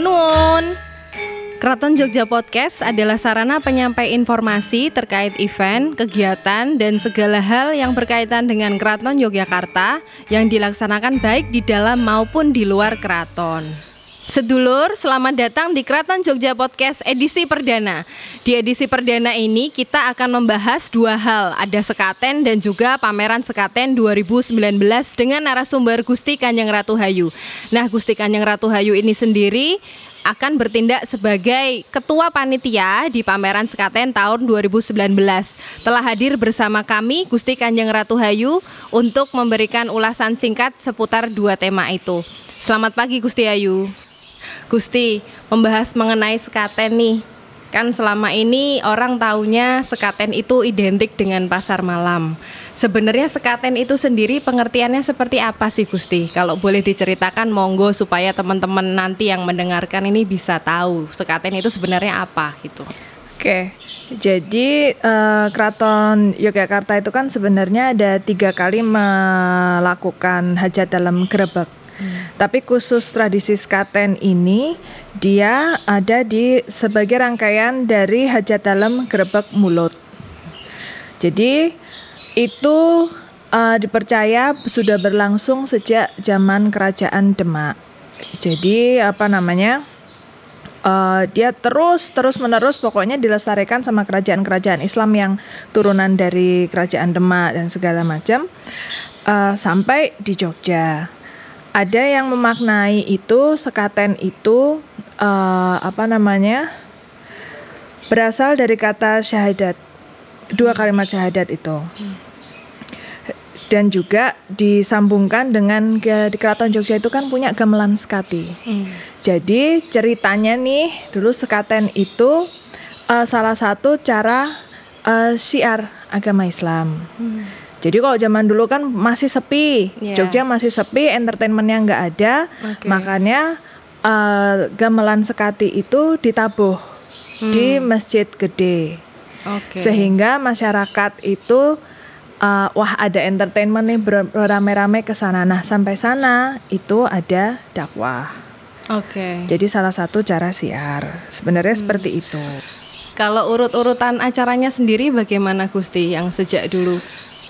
nuwun. Keraton Jogja Podcast adalah sarana penyampai informasi terkait event, kegiatan, dan segala hal yang berkaitan dengan Keraton Yogyakarta yang dilaksanakan baik di dalam maupun di luar keraton. Sedulur, selamat datang di Keraton Jogja Podcast edisi perdana. Di edisi perdana ini kita akan membahas dua hal, ada sekaten dan juga pameran sekaten 2019 dengan narasumber Gusti Kanjeng Ratu Hayu. Nah, Gusti Kanjeng Ratu Hayu ini sendiri akan bertindak sebagai ketua panitia di pameran Sekaten tahun 2019. Telah hadir bersama kami Gusti Kanjeng Ratu Hayu untuk memberikan ulasan singkat seputar dua tema itu. Selamat pagi Gusti Ayu. Gusti, membahas mengenai Sekaten nih. Kan selama ini orang taunya Sekaten itu identik dengan pasar malam. Sebenarnya sekaten itu sendiri pengertiannya seperti apa sih Gusti? Kalau boleh diceritakan monggo supaya teman-teman nanti yang mendengarkan ini bisa tahu sekaten itu sebenarnya apa gitu. Oke, jadi uh, Keraton Yogyakarta itu kan sebenarnya ada tiga kali melakukan hajat dalam gerebek. Hmm. Tapi khusus tradisi sekaten ini dia ada di sebagai rangkaian dari hajat dalam gerebek mulut. Jadi itu uh, dipercaya sudah berlangsung sejak zaman kerajaan Demak. Jadi apa namanya? Uh, dia terus terus menerus pokoknya dilestarikan sama kerajaan-kerajaan Islam yang turunan dari kerajaan Demak dan segala macam uh, sampai di Jogja. Ada yang memaknai itu sekaten itu uh, apa namanya berasal dari kata syahadat dua kalimat syahadat itu. Dan juga disambungkan dengan di Keraton Jogja itu kan punya gamelan skati. Hmm. Jadi ceritanya nih dulu sekaten itu uh, salah satu cara uh, syiar agama Islam. Hmm. Jadi kalau zaman dulu kan masih sepi, yeah. Jogja masih sepi, entertainmentnya nggak ada, okay. makanya uh, gamelan sekati itu ditabuh hmm. di masjid gede, okay. sehingga masyarakat itu uh, wah ada entertainment nih beramai-ramai ke sana. Nah, sampai sana itu ada dakwah. Oke. Okay. Jadi salah satu cara siar. Sebenarnya hmm. seperti itu. Kalau urut-urutan acaranya sendiri bagaimana Gusti yang sejak dulu?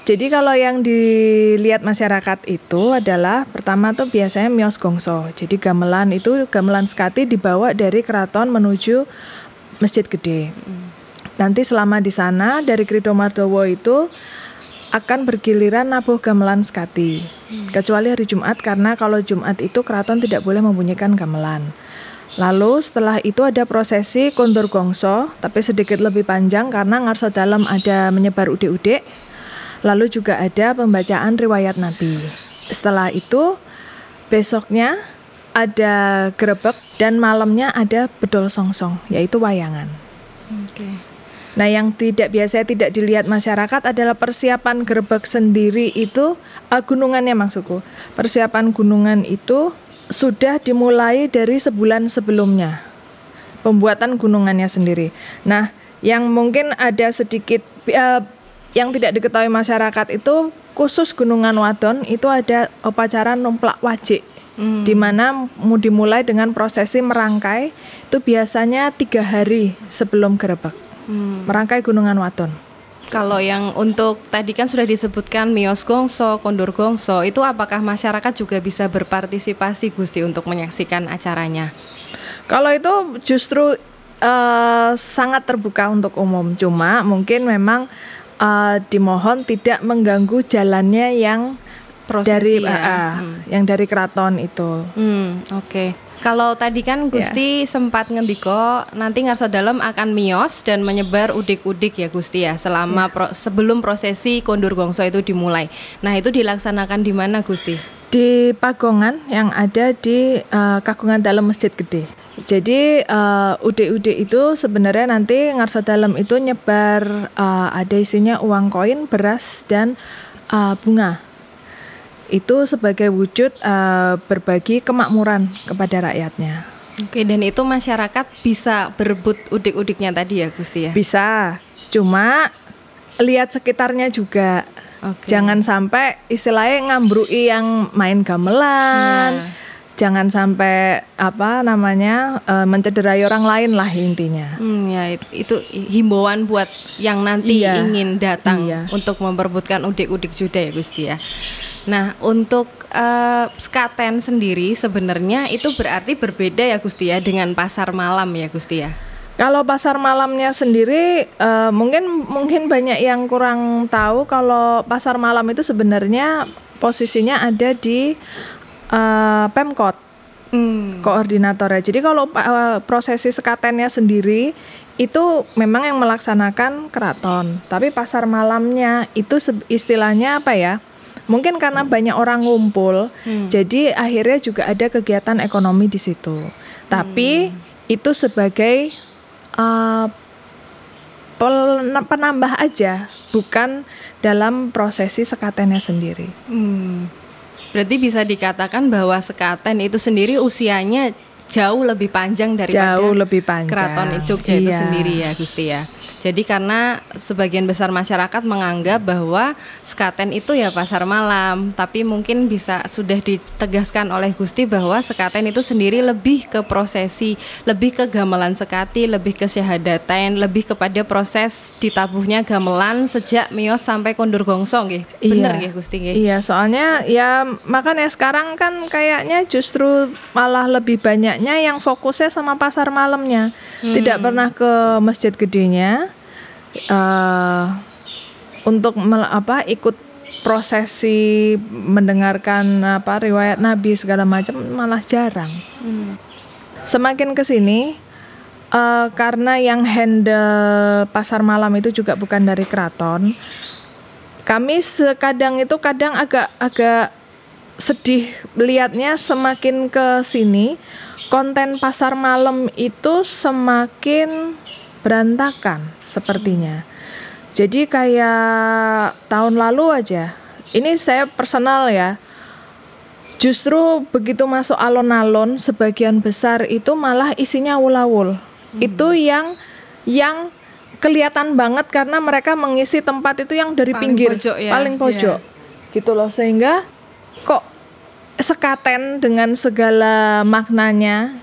Jadi kalau yang dilihat masyarakat itu adalah pertama tuh biasanya mios gongso. Jadi gamelan itu gamelan skati dibawa dari keraton menuju Masjid Gede. Nanti selama di sana dari Krido Mardowo itu akan bergiliran nabuh gamelan skati. Kecuali hari Jumat karena kalau Jumat itu keraton tidak boleh membunyikan gamelan. Lalu setelah itu ada prosesi kondur gongso, tapi sedikit lebih panjang karena ngarso dalam ada menyebar ude-ude. Lalu juga ada pembacaan riwayat Nabi. Setelah itu besoknya ada grebek dan malamnya ada bedol songsong, yaitu wayangan. Oke. Okay. Nah, yang tidak biasa tidak dilihat masyarakat adalah persiapan gerbek sendiri itu uh, gunungannya maksudku. Persiapan gunungan itu sudah dimulai dari sebulan sebelumnya. Pembuatan gunungannya sendiri. Nah, yang mungkin ada sedikit uh, yang tidak diketahui masyarakat itu khusus Gunungan Wadon itu ada upacara numplak wajik. Hmm. di mana dimulai dengan prosesi merangkai itu biasanya tiga hari sebelum gerebek hmm. merangkai Gunungan Waton. Kalau yang untuk tadi kan sudah disebutkan Mios Gongso, Kondur Gongso, itu apakah masyarakat juga bisa berpartisipasi Gusti untuk menyaksikan acaranya? Kalau itu justru uh, sangat terbuka untuk umum, cuma mungkin memang uh, dimohon tidak mengganggu jalannya yang Prosesi dari ya. uh, hmm. yang dari keraton itu. Hmm, Oke. Okay. Kalau tadi kan ya. Gusti yeah. sempat ngendiko nanti ngarso dalam akan mios dan menyebar udik-udik ya Gusti ya selama yeah. pro, sebelum prosesi kondur gongso itu dimulai. Nah itu dilaksanakan di mana Gusti? Di Pagongan yang ada di uh, Kagungan Dalam Masjid Gede. Jadi uh, udik-udik itu sebenarnya nanti ngarso dalam itu nyebar uh, ada isinya uang koin, beras dan uh, bunga itu sebagai wujud uh, berbagi kemakmuran kepada rakyatnya. Oke, dan itu masyarakat bisa berebut udik-udiknya tadi ya, Gusti ya? Bisa. Cuma lihat sekitarnya juga. Oke. Jangan sampai istilahnya ngambrui yang main gamelan. Yeah. jangan sampai apa namanya uh, mencederai orang lain lah intinya. Hmm, ya itu himbauan buat yang nanti iya, ingin datang iya. untuk memperbutkan udik-udik juda ya Gusti ya. Nah untuk uh, skaten sendiri sebenarnya itu berarti berbeda ya Gusti ya dengan pasar malam ya Gusti ya. Kalau pasar malamnya sendiri uh, mungkin mungkin banyak yang kurang tahu kalau pasar malam itu sebenarnya posisinya ada di uh, Pemkot hmm. koordinatornya. Jadi kalau uh, prosesi sekatennya sendiri itu memang yang melaksanakan keraton, tapi pasar malamnya itu istilahnya apa ya? Mungkin karena banyak orang ngumpul, hmm. jadi akhirnya juga ada kegiatan ekonomi di situ. Tapi hmm. itu sebagai uh, penambah aja, bukan dalam prosesi sekatennya sendiri. Hmm. Berarti bisa dikatakan bahwa sekaten itu sendiri usianya jauh lebih panjang daripada jauh lebih panjang. keraton Jogja iya. itu sendiri ya Gusti ya. Jadi karena sebagian besar masyarakat menganggap bahwa sekaten itu ya pasar malam, tapi mungkin bisa sudah ditegaskan oleh Gusti bahwa sekaten itu sendiri lebih ke prosesi, lebih ke gamelan sekati, lebih ke syahadatain, lebih kepada proses ditabuhnya gamelan sejak mios sampai kondur gongsong nggih. Bener iya. Gusti nggih. Iya, soalnya ya makanya sekarang kan kayaknya justru malah lebih banyaknya yang fokusnya sama pasar malamnya. Hmm. Tidak pernah ke masjid gedenya uh, untuk apa ikut prosesi mendengarkan apa riwayat Nabi segala macam malah jarang. Hmm. Semakin ke sini uh, karena yang handle pasar malam itu juga bukan dari keraton. Kami sekadang itu kadang agak agak sedih melihatnya semakin ke sini konten pasar malam itu semakin berantakan sepertinya. Jadi kayak tahun lalu aja. Ini saya personal ya. Justru begitu masuk alon-alon sebagian besar itu malah isinya awul-awul. Hmm. Itu yang yang kelihatan banget karena mereka mengisi tempat itu yang dari paling pinggir pojok ya. paling pojok. Yeah. Gitu loh sehingga kok sekaten dengan segala maknanya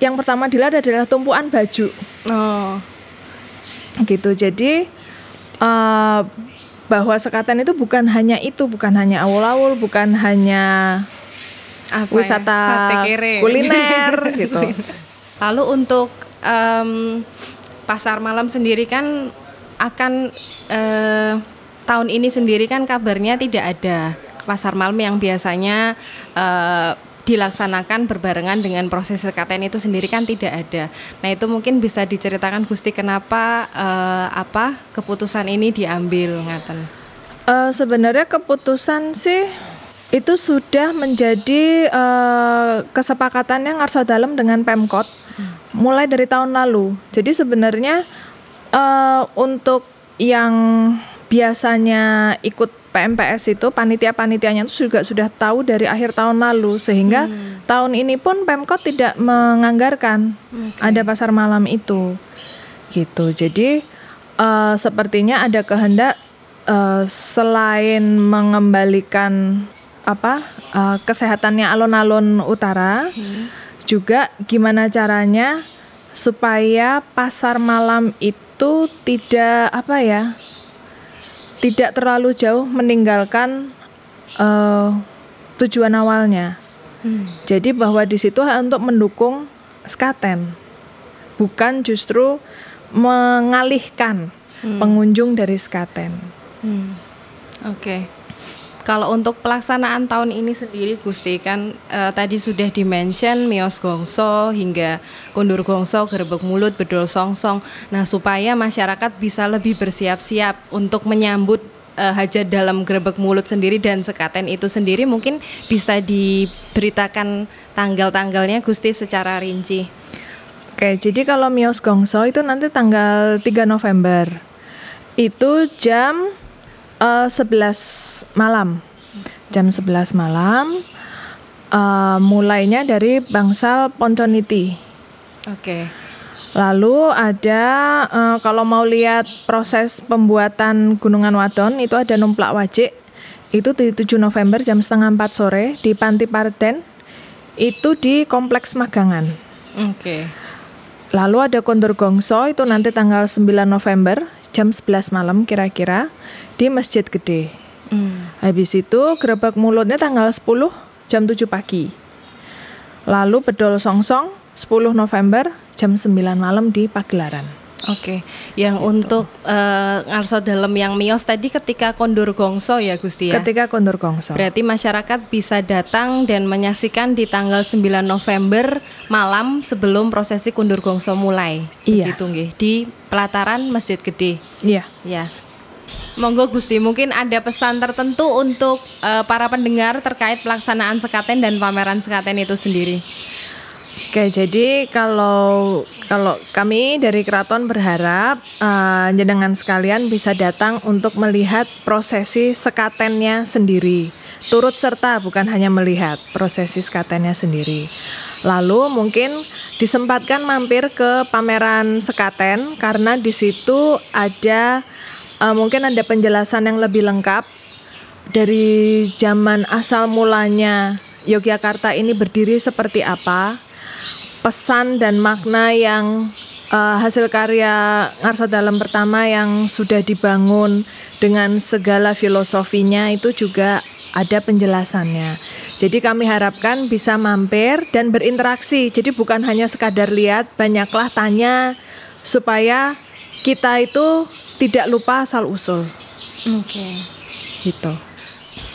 yang pertama dilihat adalah tumpuan baju. Oh. Gitu. Jadi uh, bahwa sekatan itu bukan hanya itu, bukan hanya awul-awul, bukan hanya Apa ya? wisata ya? kuliner gitu. Lalu untuk um, pasar malam sendiri kan akan uh, tahun ini sendiri kan kabarnya tidak ada pasar malam yang biasanya uh, dilaksanakan berbarengan dengan proses sekaten itu sendiri kan tidak ada. Nah itu mungkin bisa diceritakan Gusti kenapa uh, apa keputusan ini diambil ngaten. Uh, sebenarnya keputusan sih itu sudah menjadi uh, kesepakatan yang Arsa Dalam dengan Pemkot mulai dari tahun lalu. Jadi sebenarnya uh, untuk yang biasanya ikut PMPS itu panitia-panitianya itu juga sudah tahu dari akhir tahun lalu sehingga hmm. tahun ini pun Pemkot tidak menganggarkan okay. ada pasar malam itu gitu jadi uh, sepertinya ada kehendak uh, selain mengembalikan apa uh, kesehatannya alun-alun utara hmm. juga gimana caranya supaya pasar malam itu tidak apa ya tidak terlalu jauh meninggalkan uh, tujuan awalnya. Hmm. Jadi bahwa di situ untuk mendukung skaten, bukan justru mengalihkan hmm. pengunjung dari skaten. Hmm. Oke. Okay. Kalau untuk pelaksanaan tahun ini sendiri Gusti kan uh, tadi sudah dimention mios gongso hingga kundur gongso, gerbek mulut, bedol songsong. Nah, supaya masyarakat bisa lebih bersiap-siap untuk menyambut uh, hajat dalam gerbek mulut sendiri dan sekaten itu sendiri mungkin bisa diberitakan tanggal-tanggalnya Gusti secara rinci. Oke, jadi kalau mios gongso itu nanti tanggal 3 November. Itu jam uh, eh, 11 malam. Jam 11 malam. Uh, mulainya dari bangsal Ponconiti. Oke. Okay. Lalu ada uh, kalau mau lihat proses pembuatan Gunungan Wadon itu ada numplak wajik itu di 7 November jam setengah 4 sore di Panti Parden itu di Kompleks Magangan. Oke. Lalu ada kondur gongso itu nanti tanggal 9 November jam 11 malam kira-kira di Masjid Gede. Hmm. Habis itu gerebek mulutnya tanggal 10 jam 7 pagi. Lalu bedol songsong 10 November jam 9 malam di Pagelaran. Oke, yang untuk uh, ngarso dalam yang mios tadi ketika kondur gongso ya Gusti ya. Ketika kondur gongso. Berarti masyarakat bisa datang dan menyaksikan di tanggal 9 November malam sebelum prosesi kondur gongso mulai. Iya. Begitu nggih di pelataran Masjid Gede. Iya. Ya. Monggo Gusti, mungkin ada pesan tertentu untuk uh, para pendengar terkait pelaksanaan sekaten dan pameran sekaten itu sendiri. Oke, jadi kalau kalau kami dari keraton berharap uh, jenengan sekalian bisa datang untuk melihat prosesi sekatennya sendiri. Turut serta bukan hanya melihat prosesi sekatennya sendiri. Lalu mungkin disempatkan mampir ke pameran sekaten karena di situ ada uh, mungkin ada penjelasan yang lebih lengkap dari zaman asal mulanya Yogyakarta ini berdiri seperti apa pesan dan makna yang uh, hasil karya Ngarsa Dalam pertama yang sudah dibangun dengan segala filosofinya itu juga ada penjelasannya. Jadi kami harapkan bisa mampir dan berinteraksi. Jadi bukan hanya sekadar lihat, banyaklah tanya supaya kita itu tidak lupa asal usul. Oke. Okay. Gitu.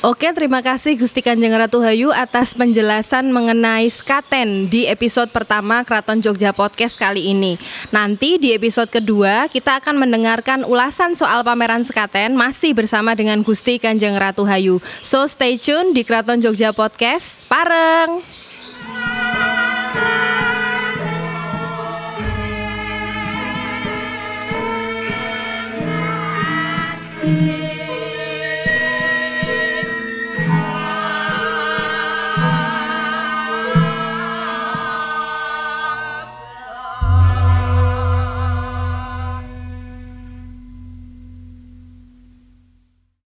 Oke, terima kasih Gusti Kanjeng Ratu Hayu atas penjelasan mengenai skaten di episode pertama Keraton Jogja Podcast kali ini. Nanti di episode kedua kita akan mendengarkan ulasan soal pameran skaten masih bersama dengan Gusti Kanjeng Ratu Hayu. So stay tune di Keraton Jogja Podcast. Pareng!